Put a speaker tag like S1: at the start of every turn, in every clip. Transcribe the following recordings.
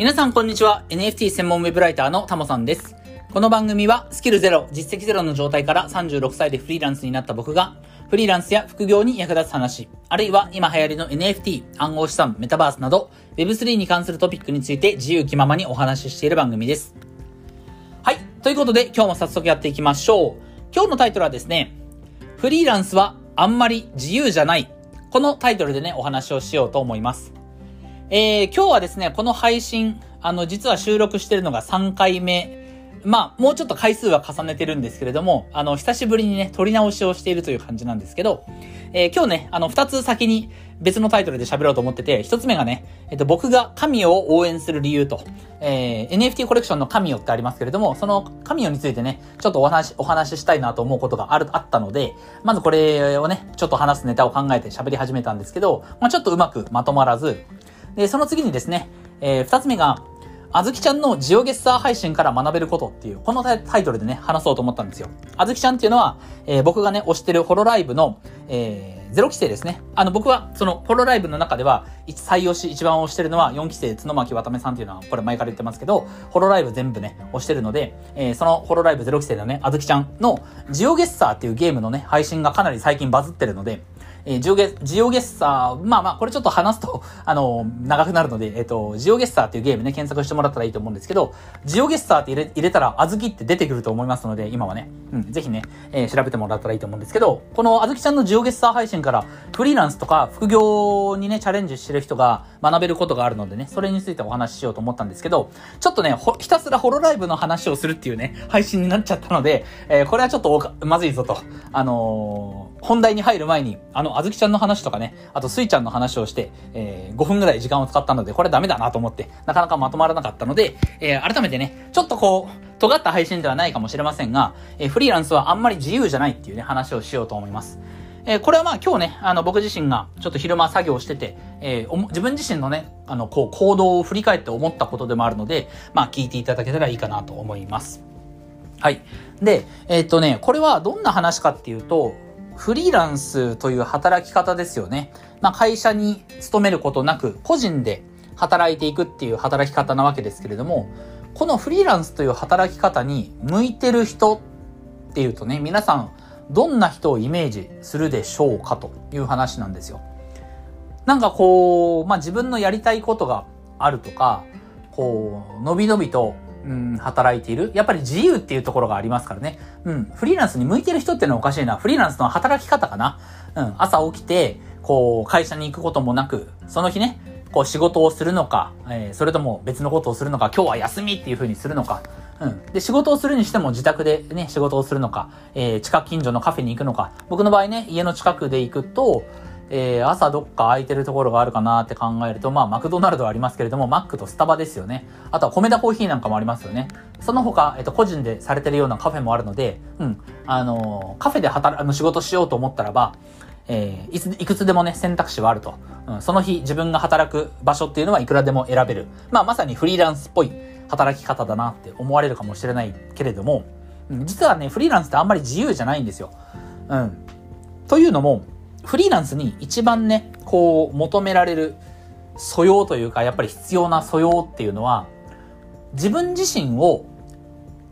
S1: 皆さんこんにちは。NFT 専門ウェブライターのタモさんです。この番組はスキルゼロ、実績ゼロの状態から36歳でフリーランスになった僕が、フリーランスや副業に役立つ話、あるいは今流行りの NFT、暗号資産、メタバースなど、Web3 に関するトピックについて自由気ままにお話ししている番組です。はい。ということで今日も早速やっていきましょう。今日のタイトルはですね、フリーランスはあんまり自由じゃない。このタイトルでね、お話をしようと思います。えー、今日はですね、この配信、あの、実は収録してるのが3回目。まあ、もうちょっと回数は重ねてるんですけれども、あの、久しぶりにね、撮り直しをしているという感じなんですけど、えー、今日ね、あの、二つ先に別のタイトルで喋ろうと思ってて、一つ目がね、えっと、僕が神を応援する理由と、えー、NFT コレクションの神よってありますけれども、その神よについてね、ちょっとお話、お話ししたいなと思うことがある、あったので、まずこれをね、ちょっと話すネタを考えて喋り始めたんですけど、まあちょっとうまくまとまらず、で、その次にですね、えー、二つ目が、あずきちゃんのジオゲッサー配信から学べることっていう、このタイトルでね、話そうと思ったんですよ。あずきちゃんっていうのは、えー、僕がね、推してるホロライブの、えー、ゼロ規制ですね。あの、僕は、その、ホロライブの中では、最推し、一番推してるのは、4期生、角巻渡目さんっていうのは、これ前から言ってますけど、ホロライブ全部ね、推してるので、えー、そのホロライブゼロ規制のね、あずきちゃんの、ジオゲッサーっていうゲームのね、配信がかなり最近バズってるので、えー、ジオゲ、ジオゲッサー、まあまあ、これちょっと話すと、あの、長くなるので、えっ、ー、と、ジオゲッサーっていうゲームね、検索してもらったらいいと思うんですけど、ジオゲッサーって入れ入れたら、あずきって出てくると思いますので、今はね、うん、ぜひね、えー、調べてもらったらいいと思うんですけど、このあずきちゃんのジオゲッサー配信から、フリーランスとか副業にね、チャレンジしてる人が学べることがあるのでね、それについてお話ししようと思ったんですけど、ちょっとね、ひたすらホロライブの話をするっていうね、配信になっちゃったので、えー、これはちょっとまずいぞと、あのー本題に入る前に、あの、あずきちゃんの話とかね、あとスイちゃんの話をして、えー、5分ぐらい時間を使ったので、これダメだなと思って、なかなかまとまらなかったので、えー、改めてね、ちょっとこう、尖った配信ではないかもしれませんが、えー、フリーランスはあんまり自由じゃないっていうね、話をしようと思います。えー、これはまあ今日ね、あの僕自身がちょっと昼間作業してて、えー、自分自身のね、あの、こう行動を振り返って思ったことでもあるので、まあ聞いていただけたらいいかなと思います。はい。で、えー、っとね、これはどんな話かっていうと、フリーランスという働き方ですよね。まあ、会社に勤めることなく、個人で働いていくっていう働き方なわけですけれども、このフリーランスという働き方に向いてる人っていうとね、皆さんどんな人をイメージするでしょうかという話なんですよ。なんかこう、まあ、自分のやりたいことがあるとか、こう、のびのびとうん、働いている。やっぱり自由っていうところがありますからね。うん、フリーランスに向いてる人っていうのはおかしいな。フリーランスの働き方かな。うん、朝起きて、こう、会社に行くこともなく、その日ね、こう仕事をするのか、えー、それとも別のことをするのか、今日は休みっていう風にするのか、うん。で、仕事をするにしても自宅でね、仕事をするのか、えー、近近所のカフェに行くのか。僕の場合ね、家の近くで行くと、えー、朝どっか空いてるところがあるかなって考えると、まあ、マクドナルドはありますけれども、マックとスタバですよね。あとは米田コーヒーなんかもありますよね。その他、えっと、個人でされてるようなカフェもあるので、うん、あのー、カフェで働、あの、仕事しようと思ったらば、えー、いつ、いくつでもね、選択肢はあると。うん、その日自分が働く場所っていうのはいくらでも選べる。まあ、まさにフリーランスっぽい働き方だなって思われるかもしれないけれども、うん、実はね、フリーランスってあんまり自由じゃないんですよ。うん。というのも、フリーランスに一番ね、こう、求められる素養というか、やっぱり必要な素養っていうのは、自分自身を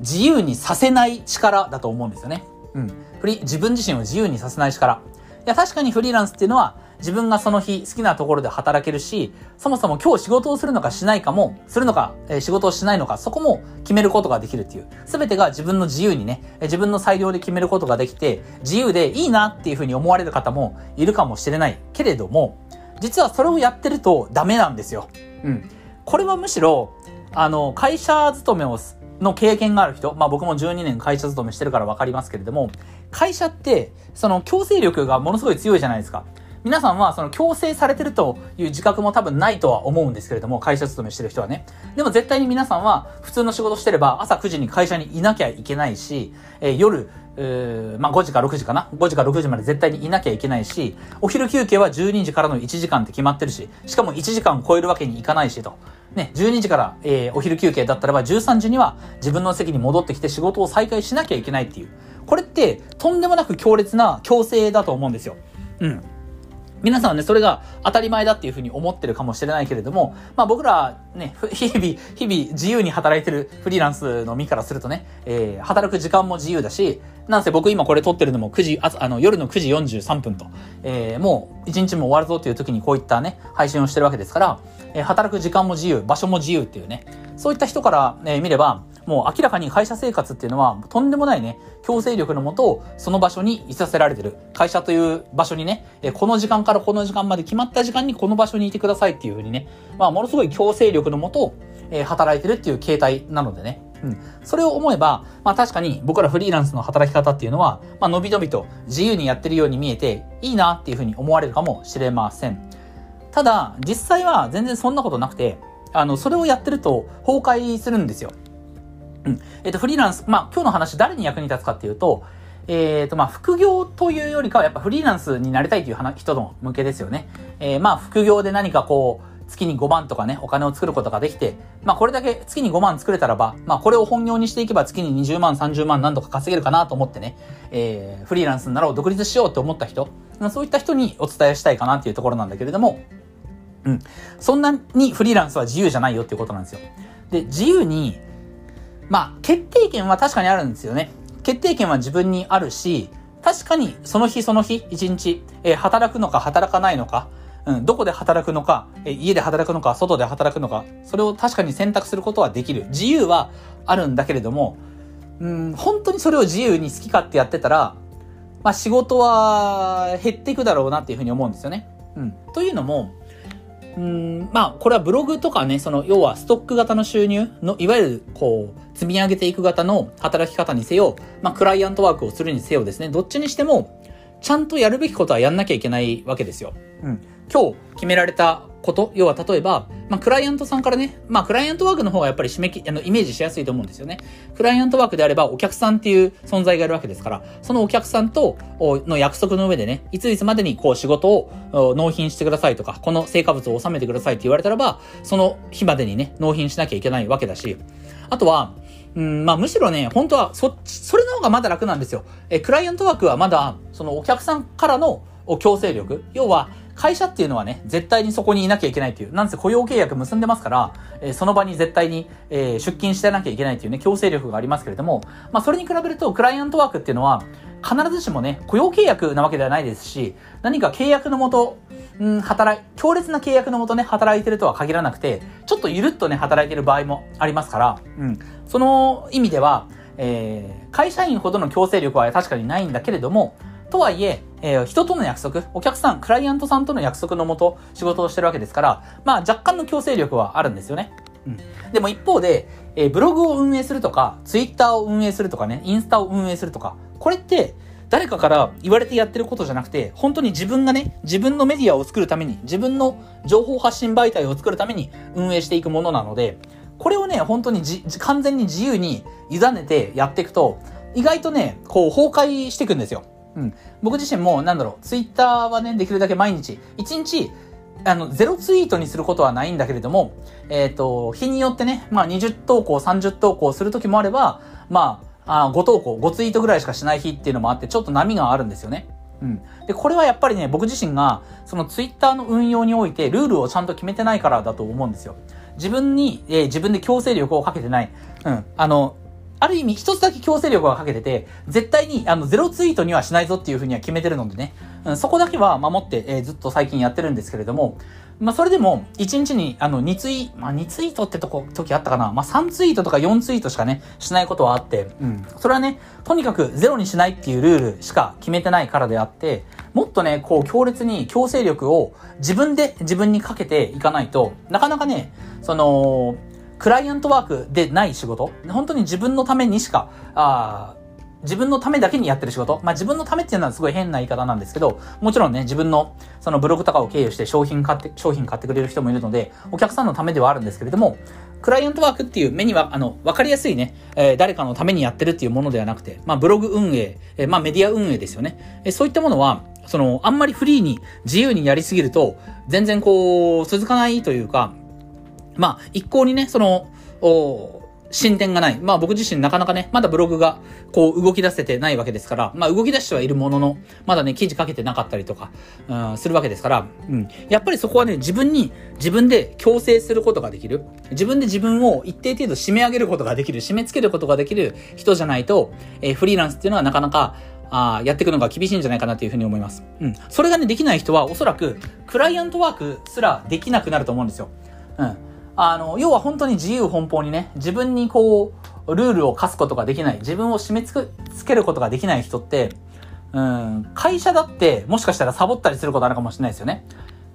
S1: 自由にさせない力だと思うんですよね。うん。フリ、自分自身を自由にさせない力。いや、確かにフリーランスっていうのは、自分がその日好きなところで働けるし、そもそも今日仕事をするのかしないかも、するのか、えー、仕事をしないのか、そこも決めることができるっていう。すべてが自分の自由にね、自分の裁量で決めることができて、自由でいいなっていうふうに思われる方もいるかもしれない。けれども、実はそれをやってるとダメなんですよ。うん。これはむしろ、あの、会社勤めをの経験がある人、まあ僕も12年会社勤めしてるからわかりますけれども、会社って、その強制力がものすごい強いじゃないですか。皆さんはその強制されてるという自覚も多分ないとは思うんですけれども、会社勤めしてる人はね。でも絶対に皆さんは普通の仕事してれば朝9時に会社にいなきゃいけないし、えー、夜、まあ5時か6時かな ?5 時か6時まで絶対にいなきゃいけないし、お昼休憩は12時からの1時間って決まってるし、しかも1時間超えるわけにいかないしと。ね、12時から、えー、お昼休憩だったらば13時には自分の席に戻ってきて仕事を再開しなきゃいけないっていう。これってとんでもなく強烈な強制だと思うんですよ。うん。皆さんはね、それが当たり前だっていうふうに思ってるかもしれないけれども、まあ僕らね、日々、日々自由に働いてるフリーランスの身からするとね、えー、働く時間も自由だし、なんせ僕今これ撮ってるのも9時、ああの、夜の9時43分と、えー、もう1日も終わるぞっていう時にこういったね、配信をしてるわけですから、えー、働く時間も自由、場所も自由っていうね、そういった人から、え、見れば、もう明らかに会社生活っていうのは、とんでもないね、強制力のもと、その場所にいさせられてる。会社という場所にね、えこの時間からこの時間まで決まった時間にこの場所にいてくださいっていうふうにね、まあ、ものすごい強制力のもと、え働いてるっていう形態なのでね。うん。それを思えば、まあ確かに僕らフリーランスの働き方っていうのは、まあ伸び伸びと自由にやってるように見えていいなっていうふうに思われるかもしれません。ただ、実際は全然そんなことなくて、あの、それをやってると崩壊するんですよ。うん。えっ、と、フリーランス、まあ、今日の話誰に役に立つかっていうと、えっ、ー、と、まあ、副業というよりかはやっぱフリーランスになりたいという人の向けですよね。えー、まあ、副業で何かこう、月に5万とかね、お金を作ることができて、まあこれだけ月に5万作れたらば、まあこれを本業にしていけば月に20万、30万何とか稼げるかなと思ってね、えー、フリーランスになろう、独立しようって思った人、そういった人にお伝えしたいかなっていうところなんだけれども、うん。そんなにフリーランスは自由じゃないよっていうことなんですよ。で、自由にまあ、決定権は確かにあるんですよね。決定権は自分にあるし、確かにその日その日、一日、えー、働くのか働かないのか、うん、どこで働くのか、えー、家で働くのか、外で働くのか、それを確かに選択することはできる。自由はあるんだけれども、うん、本当にそれを自由に好き勝手やってたら、まあ仕事は減っていくだろうなっていうふうに思うんですよね。うん。というのも、うん、まあ、これはブログとかね、その、要はストック型の収入の、いわゆる、こう、積み上げていく型の働き方にせよ、まあ、クライアントワークをするにせよですね、どっちにしても、ちゃんとやるべきことはやんなきゃいけないわけですよ。うん。今日決められたこと、要は例えば、まあ、クライアントさんからね、まあ、クライアントワークの方がやっぱり締め切、あの、イメージしやすいと思うんですよね。クライアントワークであれば、お客さんっていう存在がいるわけですから、そのお客さんとの約束の上でね、いついつまでにこう仕事を納品してくださいとか、この成果物を収めてくださいって言われたらば、その日までにね、納品しなきゃいけないわけだし、あとは、うん、まあむしろね、本当はそっち、それの方がまだ楽なんですよ。え、クライアントワークはまだ、そのお客さんからの強制力、要は、会社っていうのはね、絶対にそこにいなきゃいけないっていう、なんせ雇用契約結んでますから、えー、その場に絶対に、えー、出勤してなきゃいけないっていうね、強制力がありますけれども、まあそれに比べると、クライアントワークっていうのは、必ずしもね、雇用契約なわけではないですし、何か契約のもと、うん、働い、強烈な契約のもとね、働いてるとは限らなくて、ちょっとゆるっとね、働いてる場合もありますから、うん。その意味では、えー、会社員ほどの強制力は確かにないんだけれども、とはいえ、えー、人との約束、お客さん、クライアントさんとの約束のもと仕事をしてるわけですから、まあ若干の強制力はあるんですよね。うん。でも一方で、えー、ブログを運営するとか、ツイッターを運営するとかね、インスタを運営するとか、これって、誰かから言われてやってることじゃなくて、本当に自分がね、自分のメディアを作るために、自分の情報発信媒体を作るために運営していくものなので、これをね、本当にじ、完全に自由に委ねてやっていくと、意外とね、こう崩壊していくんですよ。うん。僕自身も、なんだろう、ツイッターはね、できるだけ毎日、1日、あの、ゼロツイートにすることはないんだけれども、えっ、ー、と、日によってね、まあ20投稿、30投稿するときもあれば、まあ、あ5投稿、5ツイートぐらいしかしない日っていうのもあって、ちょっと波があるんですよね。うん。で、これはやっぱりね、僕自身が、そのツイッターの運用において、ルールをちゃんと決めてないからだと思うんですよ。自分に、えー、自分で強制力をかけてない。うん。あの、ある意味一つだけ強制力がかけてて、絶対にあのゼロツイートにはしないぞっていうふうには決めてるのでね、うん、そこだけは守って、えー、ずっと最近やってるんですけれども、まあそれでも1日にあの2ツイ、まあ2ツイートってとこ、時あったかな、まあ3ツイートとか4ツイートしかね、しないことはあって、うん。それはね、とにかくゼロにしないっていうルールしか決めてないからであって、もっとね、こう強烈に強制力を自分で自分にかけていかないと、なかなかね、その、クライアントワークでない仕事、本当に自分のためにしか、あ自分のためだけにやってる仕事。まあ自分のためっていうのはすごい変な言い方なんですけど、もちろんね、自分のそのブログとかを経由して商品買って、商品買ってくれる人もいるので、お客さんのためではあるんですけれども、クライアントワークっていう目には、あの、わかりやすいね、えー、誰かのためにやってるっていうものではなくて、まあブログ運営、えー、まあメディア運営ですよね。えー、そういったものは、その、あんまりフリーに自由にやりすぎると、全然こう、続かないというか、まあ、一向にね、その、お進展がない。まあ僕自身なかなかね、まだブログがこう動き出せてないわけですから、まあ動き出してはいるものの、まだね、記事書けてなかったりとか、うん、するわけですから、うん。やっぱりそこはね、自分に、自分で強制することができる。自分で自分を一定程度締め上げることができる、締め付けることができる人じゃないと、えー、フリーランスっていうのはなかなか、あやっていくのが厳しいんじゃないかなというふうに思います。うん。それがね、できない人はおそらく、クライアントワークすらできなくなると思うんですよ。うん。あの、要は本当に自由奔放にね、自分にこう、ルールを課すことができない、自分を締めつけることができない人って、うん、会社だってもしかしたらサボったりすることあるかもしれないですよね。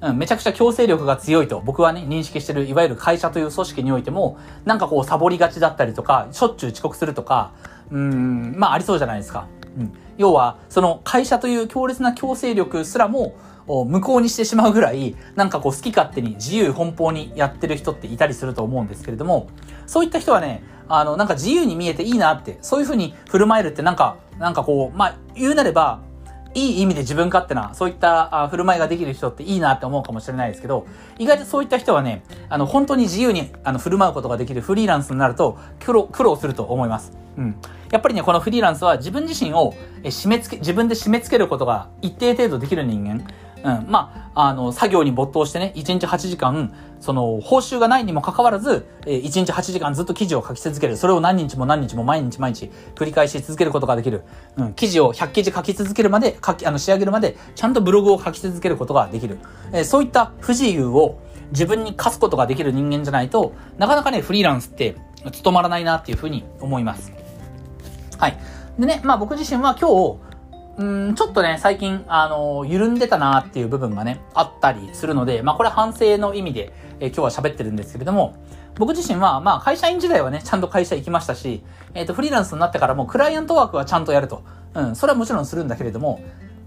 S1: うん、めちゃくちゃ強制力が強いと僕はね、認識してる、いわゆる会社という組織においても、なんかこうサボりがちだったりとか、しょっちゅう遅刻するとか、うん、まあありそうじゃないですか。うん。要は、その会社という強烈な強制力すらも、を無効にしてしまうぐらい、なんかこう好き勝手に自由奔放にやってる人っていたりすると思うんですけれども、そういった人はね、あの、なんか自由に見えていいなって、そういう風に振る舞えるってなんか、なんかこう、まあ、言うなれば、いい意味で自分勝手な、そういった振る舞いができる人っていいなって思うかもしれないですけど、意外とそういった人はね、あの、本当に自由にあの振る舞うことができるフリーランスになると苦労、苦労すると思います。うん。やっぱりね、このフリーランスは自分自身を締め付け、自分で締め付けることが一定程度できる人間。うん。まあ、あの、作業に没頭してね、1日8時間、その、報酬がないにもかかわらず、えー、1日8時間ずっと記事を書き続ける。それを何日も何日も毎日毎日繰り返し続けることができる。うん。記事を100記事書き続けるまで、書き、あの、仕上げるまで、ちゃんとブログを書き続けることができる。えー、そういった不自由を自分に課すことができる人間じゃないと、なかなかね、フリーランスって務まらないなっていうふうに思います。はい。でね、まあ僕自身は今日、うん、ちょっとね、最近、あの、緩んでたなっていう部分がね、あったりするので、まあこれ反省の意味で、えー、今日は喋ってるんですけれども、僕自身は、まあ会社員時代はね、ちゃんと会社行きましたし、えっ、ー、と、フリーランスになってからもクライアントワークはちゃんとやると。うん、それはもちろんするんだけれども、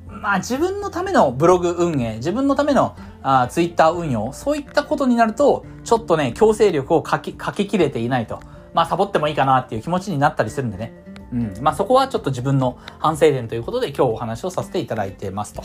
S1: まあ自分のためのブログ運営、自分のためのあツイッター運用、そういったことになると、ちょっとね、強制力をかき、かけきれていないと。まあサボってもいいかなっていう気持ちになったりするんでね。うん。まあ、そこはちょっと自分の反省点ということで今日お話をさせていただいてますと。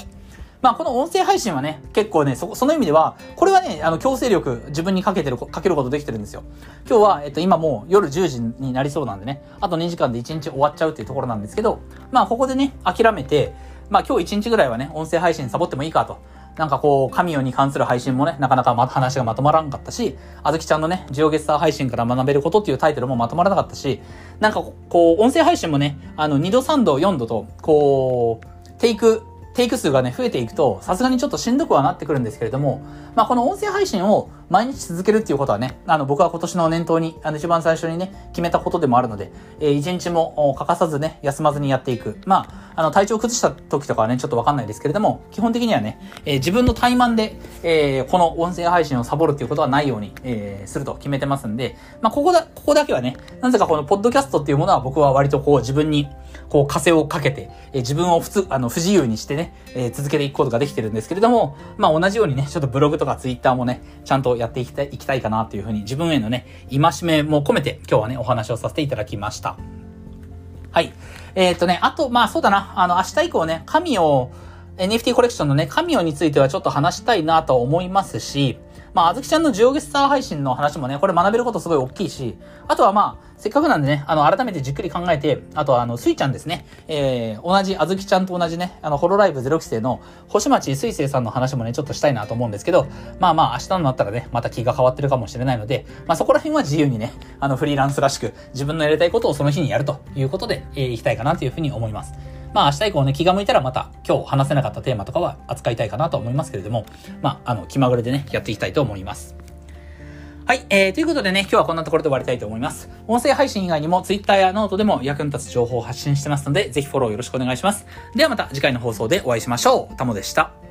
S1: まあ、この音声配信はね、結構ね、そ、その意味では、これはね、あの、強制力自分にかけてる、かけることできてるんですよ。今日は、えっと、今もう夜10時になりそうなんでね、あと2時間で1日終わっちゃうっていうところなんですけど、まあ、ここでね、諦めて、まあ、今日1日ぐらいはね、音声配信サボってもいいかと。なんかこう、神代に関する配信もね、なかなかま話がまとまらんかったし、あずきちゃんのね、ジオゲスター配信から学べることっていうタイトルもまとまらなかったし、なんかこう、音声配信もね、あの、2度3度4度と、こう、テイクテイク数がね、増えていくと、さすがにちょっとしんどくはなってくるんですけれども、まあ、この音声配信を毎日続けるっていうことはね、あの、僕は今年の念頭に、あの、一番最初にね、決めたことでもあるので、えー、一日も欠かさずね、休まずにやっていく。まあ、あの、体調崩した時とかはね、ちょっとわかんないですけれども、基本的にはね、えー、自分の怠慢で、えー、この音声配信をサボるっていうことはないように、えー、すると決めてますんで、まあ、ここだ、ここだけはね、なぜかこのポッドキャストっていうものは僕は割とこう自分に、こう、枷をかけて、えー、自分を普通、あの、不自由にしてね、えー、続けていくことができてるんですけれども、まあ、同じようにね、ちょっとブログとかツイッターもね、ちゃんとやっていきたい、いきたいかなというふうに、自分へのね、戒めも込めて、今日はね、お話をさせていただきました。はい。えー、っとね、あと、まあ、そうだな、あの、明日以降ね、神を、NFT コレクションのね、神をについてはちょっと話したいなと思いますし、まあ、あずきちゃんのジオゲスター配信の話もね、これ学べることすごい大きいし、あとはまあ、せっかくなんでね、あの、改めてじっくり考えて、あとはあの、スイちゃんですね、えー、同じ、あずきちゃんと同じね、あの、ホロライブゼロ期生の星町水星さんの話もね、ちょっとしたいなと思うんですけど、まあまあ、明日になったらね、また気が変わってるかもしれないので、まあそこら辺は自由にね、あの、フリーランスらしく、自分のやりたいことをその日にやるということで、えー、いきたいかなというふうに思います。まあ明日以降ね、気が向いたらまた今日話せなかったテーマとかは扱いたいかなと思いますけれども、まあ、あの、気まぐれでね、やっていきたいと思います。はい、えー、ということでね、今日はこんなところで終わりたいと思います。音声配信以外にも Twitter やノートでも役に立つ情報を発信してますので、ぜひフォローよろしくお願いします。ではまた次回の放送でお会いしましょう。タモでした。